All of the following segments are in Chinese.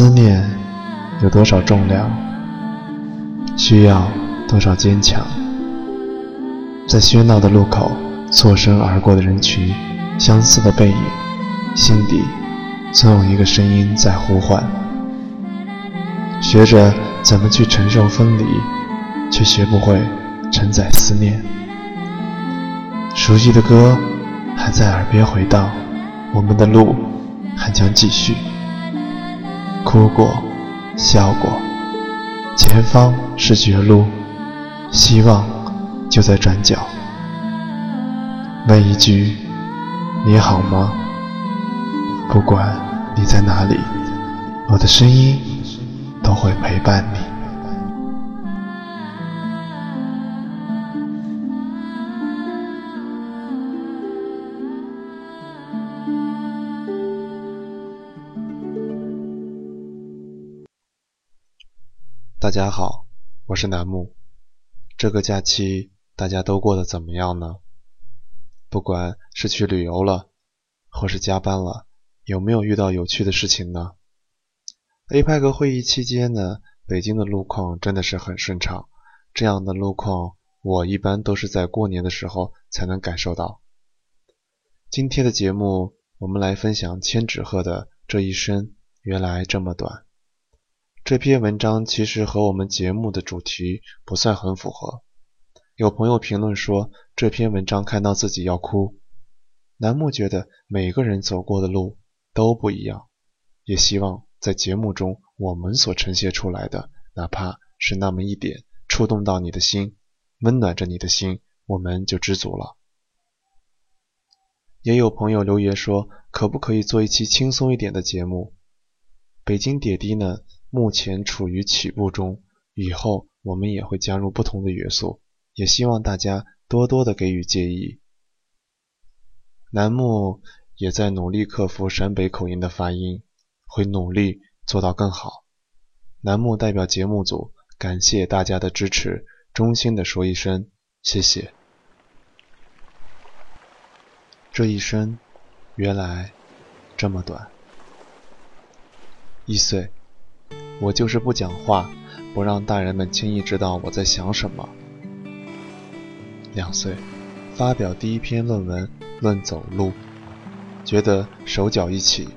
思念有多少重量，需要多少坚强？在喧闹的路口，错身而过的人群，相似的背影，心底总有一个声音在呼唤。学着怎么去承受分离，却学不会承载思念。熟悉的歌还在耳边回荡，我们的路还将继续。哭过，笑过，前方是绝路，希望就在转角。问一句，你好吗？不管你在哪里，我的声音都会陪伴你。大家好，我是楠木。这个假期大家都过得怎么样呢？不管是去旅游了，或是加班了，有没有遇到有趣的事情呢？APEC 会议期间呢，北京的路况真的是很顺畅。这样的路况，我一般都是在过年的时候才能感受到。今天的节目，我们来分享千纸鹤的这一生原来这么短。这篇文章其实和我们节目的主题不算很符合。有朋友评论说这篇文章看到自己要哭。楠木觉得每个人走过的路都不一样，也希望在节目中我们所呈现出来的，哪怕是那么一点触动到你的心，温暖着你的心，我们就知足了。也有朋友留言说，可不可以做一期轻松一点的节目？北京点滴呢？目前处于起步中，以后我们也会加入不同的元素，也希望大家多多的给予建议。楠木也在努力克服陕北口音的发音，会努力做到更好。楠木代表节目组感谢大家的支持，衷心的说一声谢谢。这一生原来这么短，一岁。我就是不讲话，不让大人们轻易知道我在想什么。两岁，发表第一篇论文《论走路》，觉得手脚一起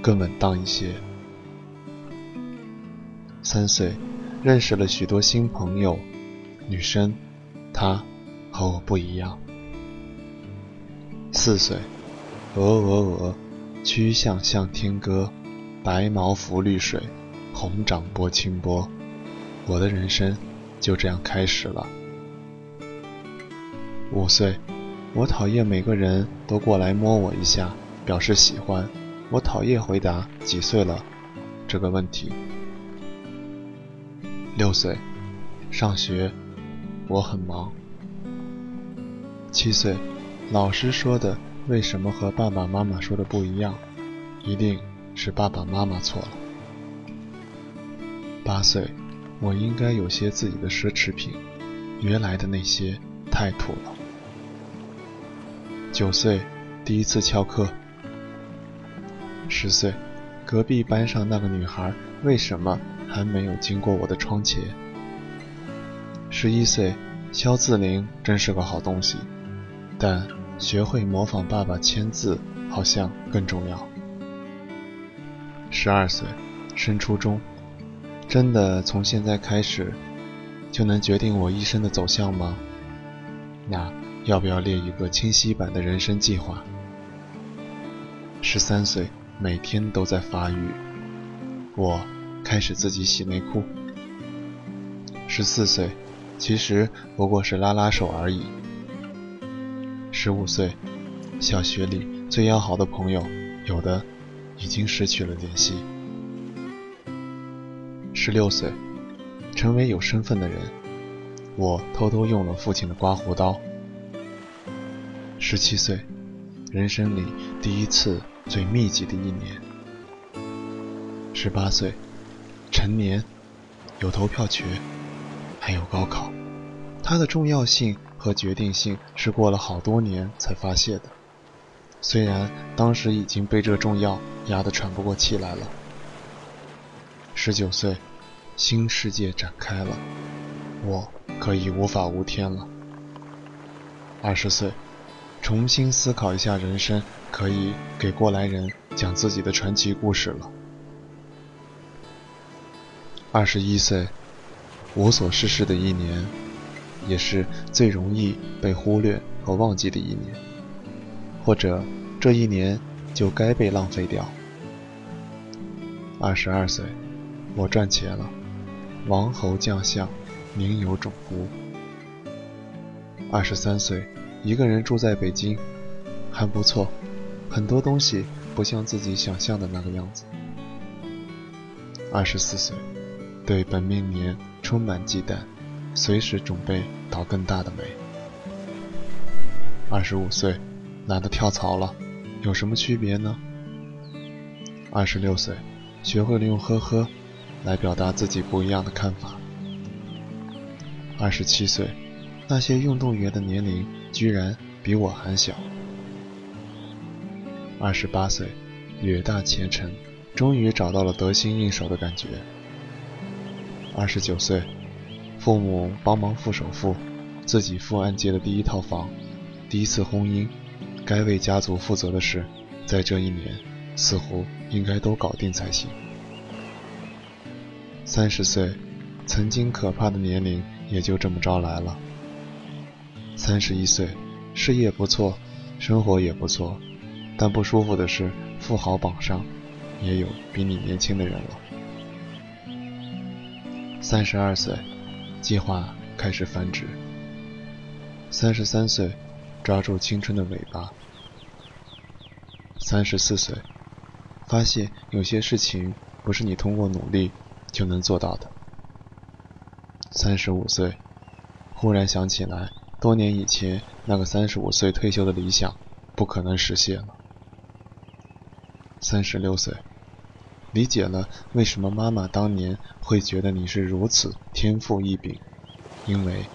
更稳当一些。三岁，认识了许多新朋友，女生，她和我不一样。四岁，鹅鹅鹅，曲项向天歌，白毛浮绿水。红掌拨清波，我的人生就这样开始了。五岁，我讨厌每个人都过来摸我一下，表示喜欢。我讨厌回答几岁了这个问题。六岁，上学，我很忙。七岁，老师说的为什么和爸爸妈妈说的不一样？一定是爸爸妈妈错了。八岁，我应该有些自己的奢侈品，原来的那些太土了。九岁，第一次翘课。十岁，隔壁班上那个女孩为什么还没有经过我的窗前？十一岁，肖字灵真是个好东西，但学会模仿爸爸签字好像更重要。十二岁，升初中。真的从现在开始就能决定我一生的走向吗？那要不要列一个清晰版的人生计划？十三岁，每天都在发育，我开始自己洗内裤。十四岁，其实不过是拉拉手而已。十五岁，小学里最要好的朋友，有的已经失去了联系。十六岁，成为有身份的人，我偷偷用了父亲的刮胡刀。十七岁，人生里第一次最密集的一年。十八岁，成年，有投票权，还有高考，它的重要性和决定性是过了好多年才发现的。虽然当时已经被这重要压得喘不过气来了。十九岁，新世界展开了，我可以无法无天了。二十岁，重新思考一下人生，可以给过来人讲自己的传奇故事了。二十一岁，无所事事的一年，也是最容易被忽略和忘记的一年，或者这一年就该被浪费掉。二十二岁，我赚钱了，王侯将相，名有种乎？二十三岁，一个人住在北京，还不错，很多东西不像自己想象的那个样子。二十四岁，对本命年充满忌惮，随时准备倒更大的霉。二十五岁，懒得跳槽了，有什么区别呢？二十六岁。学会了用“呵呵”来表达自己不一样的看法。二十七岁，那些运动员的年龄居然比我还小。二十八岁，远大前程，终于找到了得心应手的感觉。二十九岁，父母帮忙付首付，自己付按揭的第一套房，第一次婚姻，该为家族负责的事，在这一年。似乎应该都搞定才行。三十岁，曾经可怕的年龄也就这么着来了。三十一岁，事业不错，生活也不错，但不舒服的是，富豪榜上也有比你年轻的人了。三十二岁，计划开始繁殖。三十三岁，抓住青春的尾巴。三十四岁。发现有些事情不是你通过努力就能做到的。三十五岁，忽然想起来，多年以前那个三十五岁退休的理想不可能实现了。三十六岁，理解了为什么妈妈当年会觉得你是如此天赋异禀，因为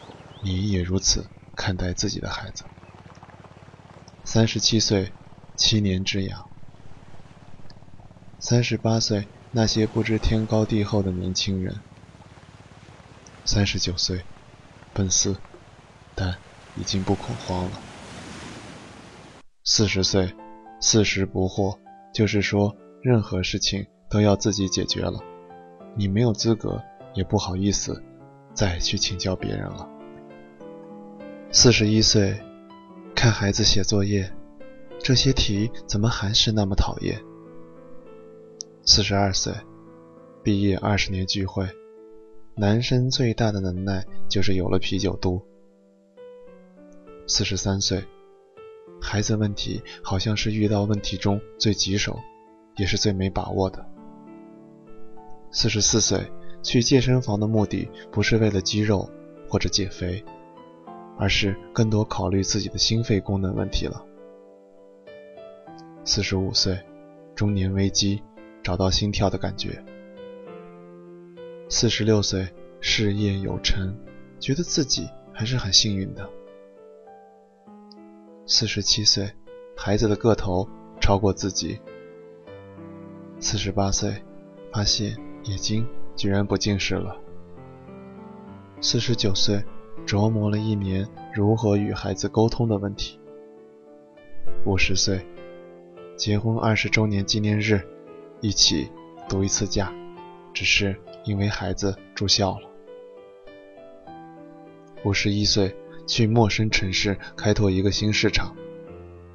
你也如此看待自己的孩子。三十七岁，七年之痒。三十八岁，那些不知天高地厚的年轻人。三十九岁，奔四，但已经不恐慌了。四十岁，四十不惑，就是说任何事情都要自己解决了，你没有资格，也不好意思再去请教别人了。四十一岁，看孩子写作业，这些题怎么还是那么讨厌？四十二岁，毕业二十年聚会，男生最大的能耐就是有了啤酒肚。四十三岁，孩子问题好像是遇到问题中最棘手，也是最没把握的。四十四岁，去健身房的目的不是为了肌肉或者减肥，而是更多考虑自己的心肺功能问题了。四十五岁，中年危机。找到心跳的感觉。四十六岁，事业有成，觉得自己还是很幸运的。四十七岁，孩子的个头超过自己。四十八岁，发现眼睛居然不近视了。四十九岁，琢磨了一年如何与孩子沟通的问题。五十岁，结婚二十周年纪念日。一起度一次假，只是因为孩子住校了。五十一岁去陌生城市开拓一个新市场，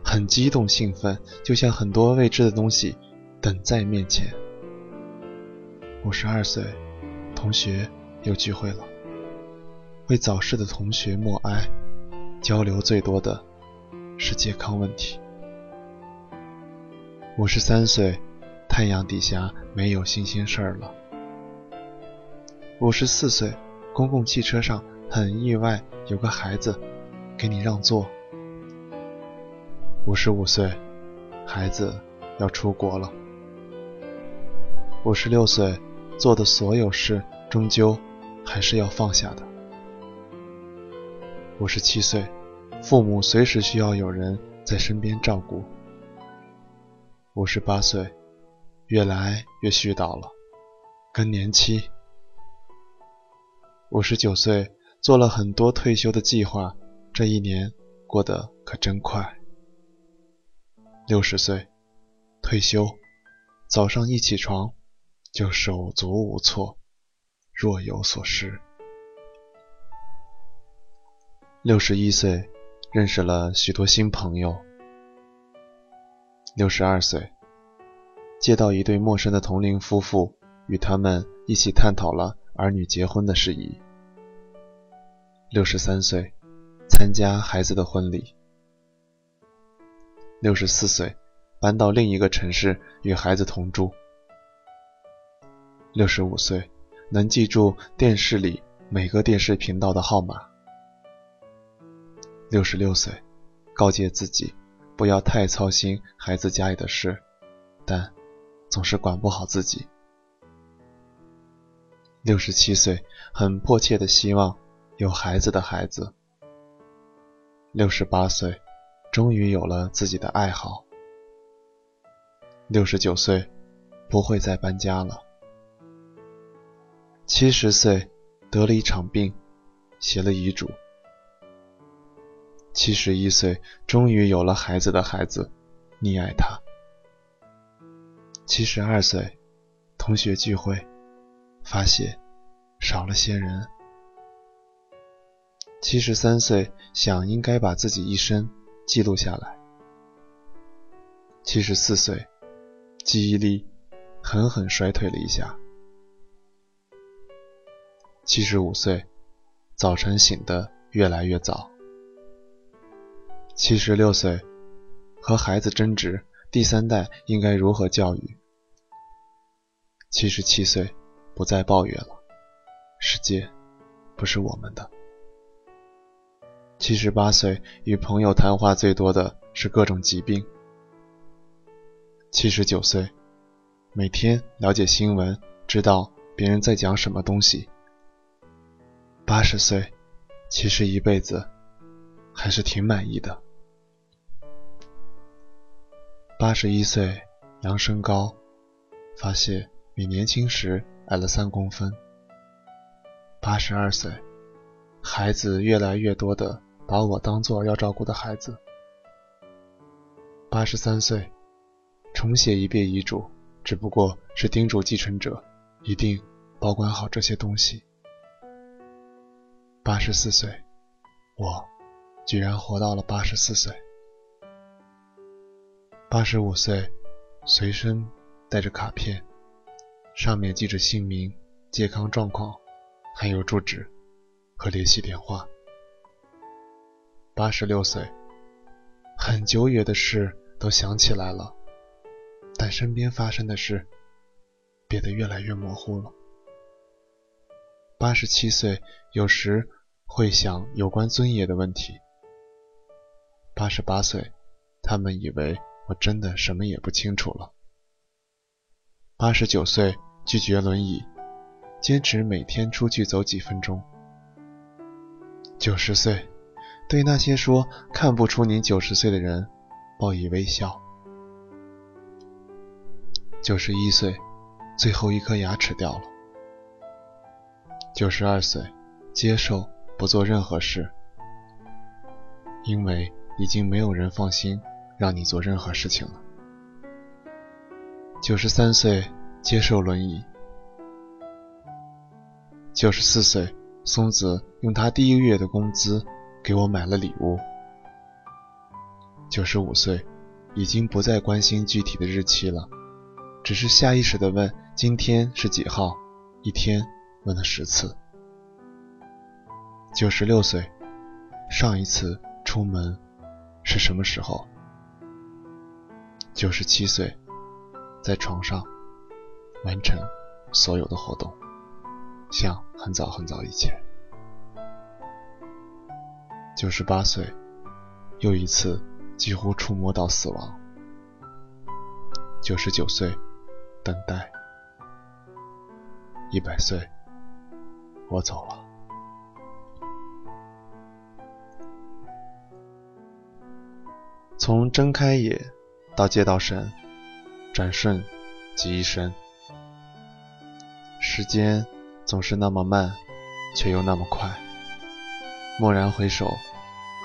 很激动兴奋，就像很多未知的东西等在面前。五十二岁，同学又聚会了，为早逝的同学默哀，交流最多的是健康问题。五十三岁。太阳底下没有新鲜事儿了。五十四岁，公共汽车上很意外有个孩子给你让座。五十五岁，孩子要出国了。五十六岁，做的所有事终究还是要放下的。五十七岁，父母随时需要有人在身边照顾。五十八岁。越来越絮叨了。更年期。五十九岁，做了很多退休的计划，这一年过得可真快。六十岁，退休，早上一起床就手足无措，若有所失。六十一岁，认识了许多新朋友。六十二岁，接到一对陌生的同龄夫妇，与他们一起探讨了儿女结婚的事宜。六十三岁，参加孩子的婚礼。六十四岁，搬到另一个城市与孩子同住。六十五岁，能记住电视里每个电视频道的号码。六十六岁，告诫自己不要太操心孩子家里的事，但总是管不好自己。六十七岁，很迫切的希望有孩子的孩子。六十八岁。终于有了自己的爱好。六十九岁，不会再搬家了。七十岁，得了一场病，写了遗嘱。七十一岁，终于有了孩子的孩子，溺爱他。七十二岁，同学聚会，发现少了些人。七十三岁，想应该把自己一生。记录下来。七十四岁，记忆力狠狠衰退了一下。七十五岁，早晨醒得越来越早。七十六岁，和孩子争执第三代应该如何教育。七十七岁，不再抱怨了，世界不是我们的。七十八岁，与朋友谈话最多的是各种疾病。七十九岁，每天了解新闻，知道别人在讲什么东西。八十岁，其实一辈子还是挺满意的。八十一岁，量身高，发现比年轻时矮了三公分。八十二岁，孩子越来越多的。把我当做要照顾的孩子。八十三岁，重写一遍遗嘱，只不过是叮嘱继承者一定保管好这些东西。八十四岁，我居然活到了八十四岁。八十五岁，随身带着卡片，上面记着姓名、健康状况，还有住址和联系电话。八十六岁，很久远的事都想起来了，但身边发生的事变得越来越模糊了。八十七岁，有时会想有关尊严的问题。八十八岁，他们以为我真的什么也不清楚了。八十九岁，拒绝轮椅，坚持每天出去走几分钟。九十岁。对那些说看不出您九十岁的人，报以微笑。九十一岁，最后一颗牙齿掉了。九十二岁，接受不做任何事，因为已经没有人放心让你做任何事情了。九十三岁，接受轮椅。九十四岁，松子用他第一个月的工资。给我买了礼物。九十五岁，已经不再关心具体的日期了，只是下意识的问：“今天是几号？”一天问了十次。九十六岁，上一次出门是什么时候？九十七岁，在床上完成所有的活动，像很早很早以前。九十八岁，又一次几乎触摸到死亡。九十九岁，等待。一百岁，我走了。从睁开眼到接到神，转瞬即一生。时间总是那么慢，却又那么快。蓦然回首，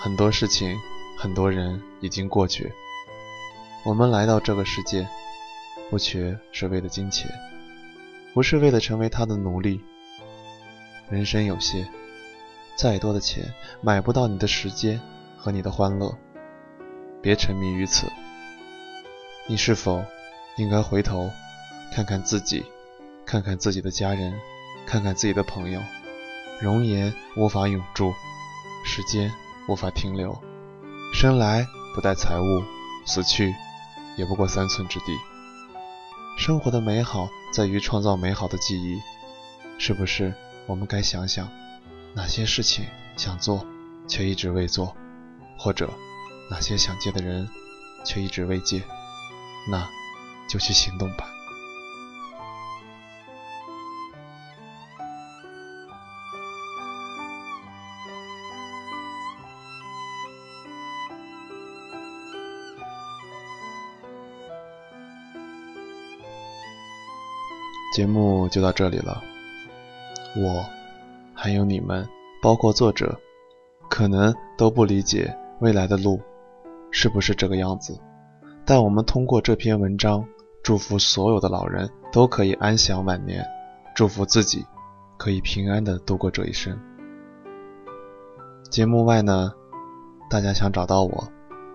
很多事情，很多人已经过去。我们来到这个世界，不缺是为了金钱，不是为了成为他的奴隶。人生有限，再多的钱买不到你的时间和你的欢乐。别沉迷于此。你是否应该回头看看自己，看看自己的家人，看看自己的朋友？容颜无法永驻，时间无法停留。生来不带财物，死去。也不过三寸之地。生活的美好在于创造美好的记忆，是不是？我们该想想，哪些事情想做却一直未做，或者哪些想见的人却一直未见，那就去行动吧。节目就到这里了。我，还有你们，包括作者，可能都不理解未来的路是不是这个样子。但我们通过这篇文章，祝福所有的老人都可以安享晚年，祝福自己可以平安的度过这一生。节目外呢，大家想找到我，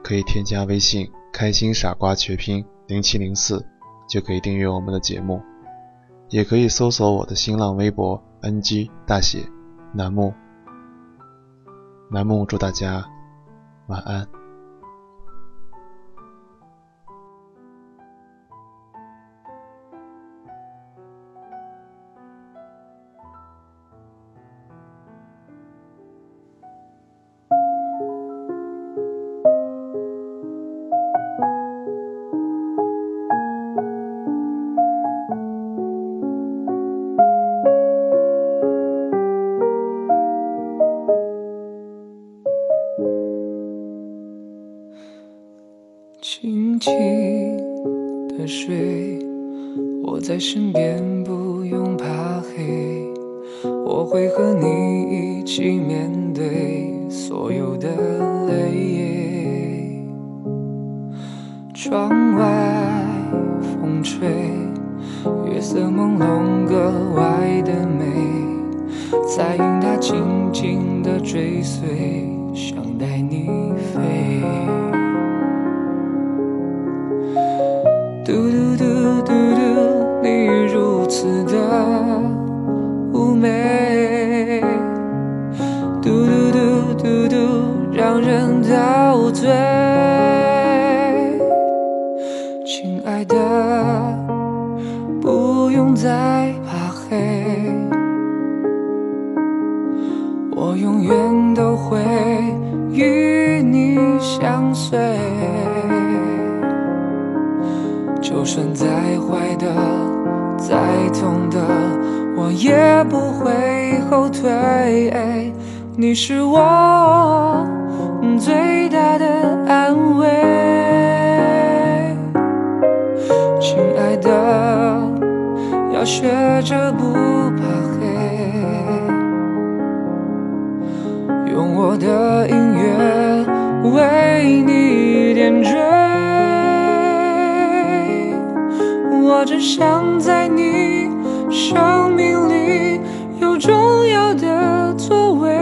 可以添加微信“开心傻瓜”全拼零七零四，就可以订阅我们的节目。也可以搜索我的新浪微博 “ng 大写楠木”。楠木祝大家晚安。我在身边不用怕黑，我会和你一起面对所有的泪。窗外风吹，月色朦胧格外的美，彩云它轻轻的追随，想带你飞。爱的，不用再怕黑，我永远都会与你相随。就算再坏的。再痛的，我也不会后退。你是我最大的安慰，要学着不怕黑，用我的音乐为你点缀。我只想在你生命里有重要的座位，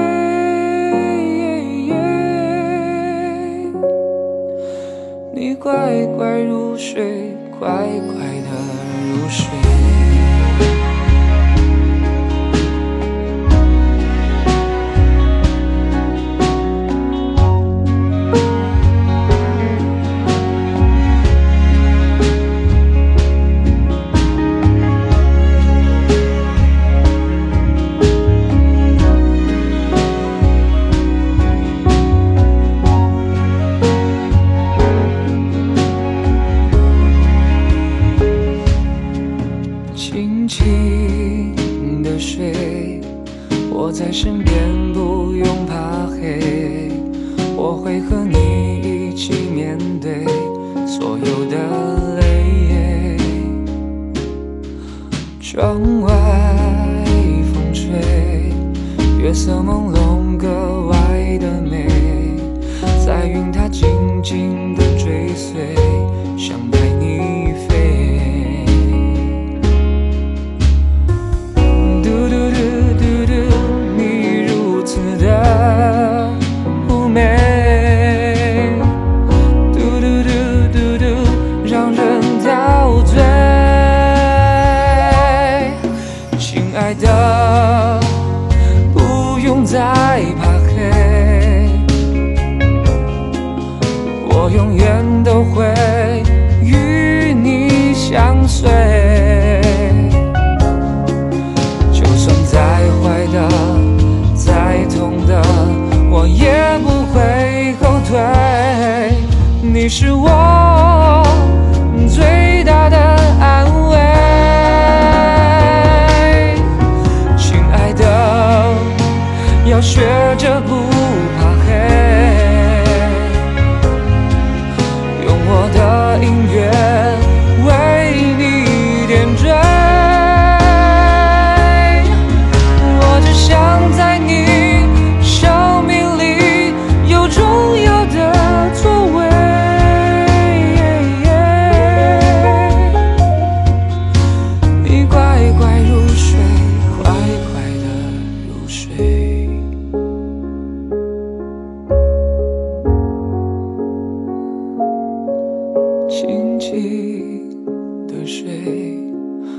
你乖乖入睡，乖乖这不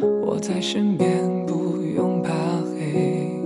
我在身边不用怕黑。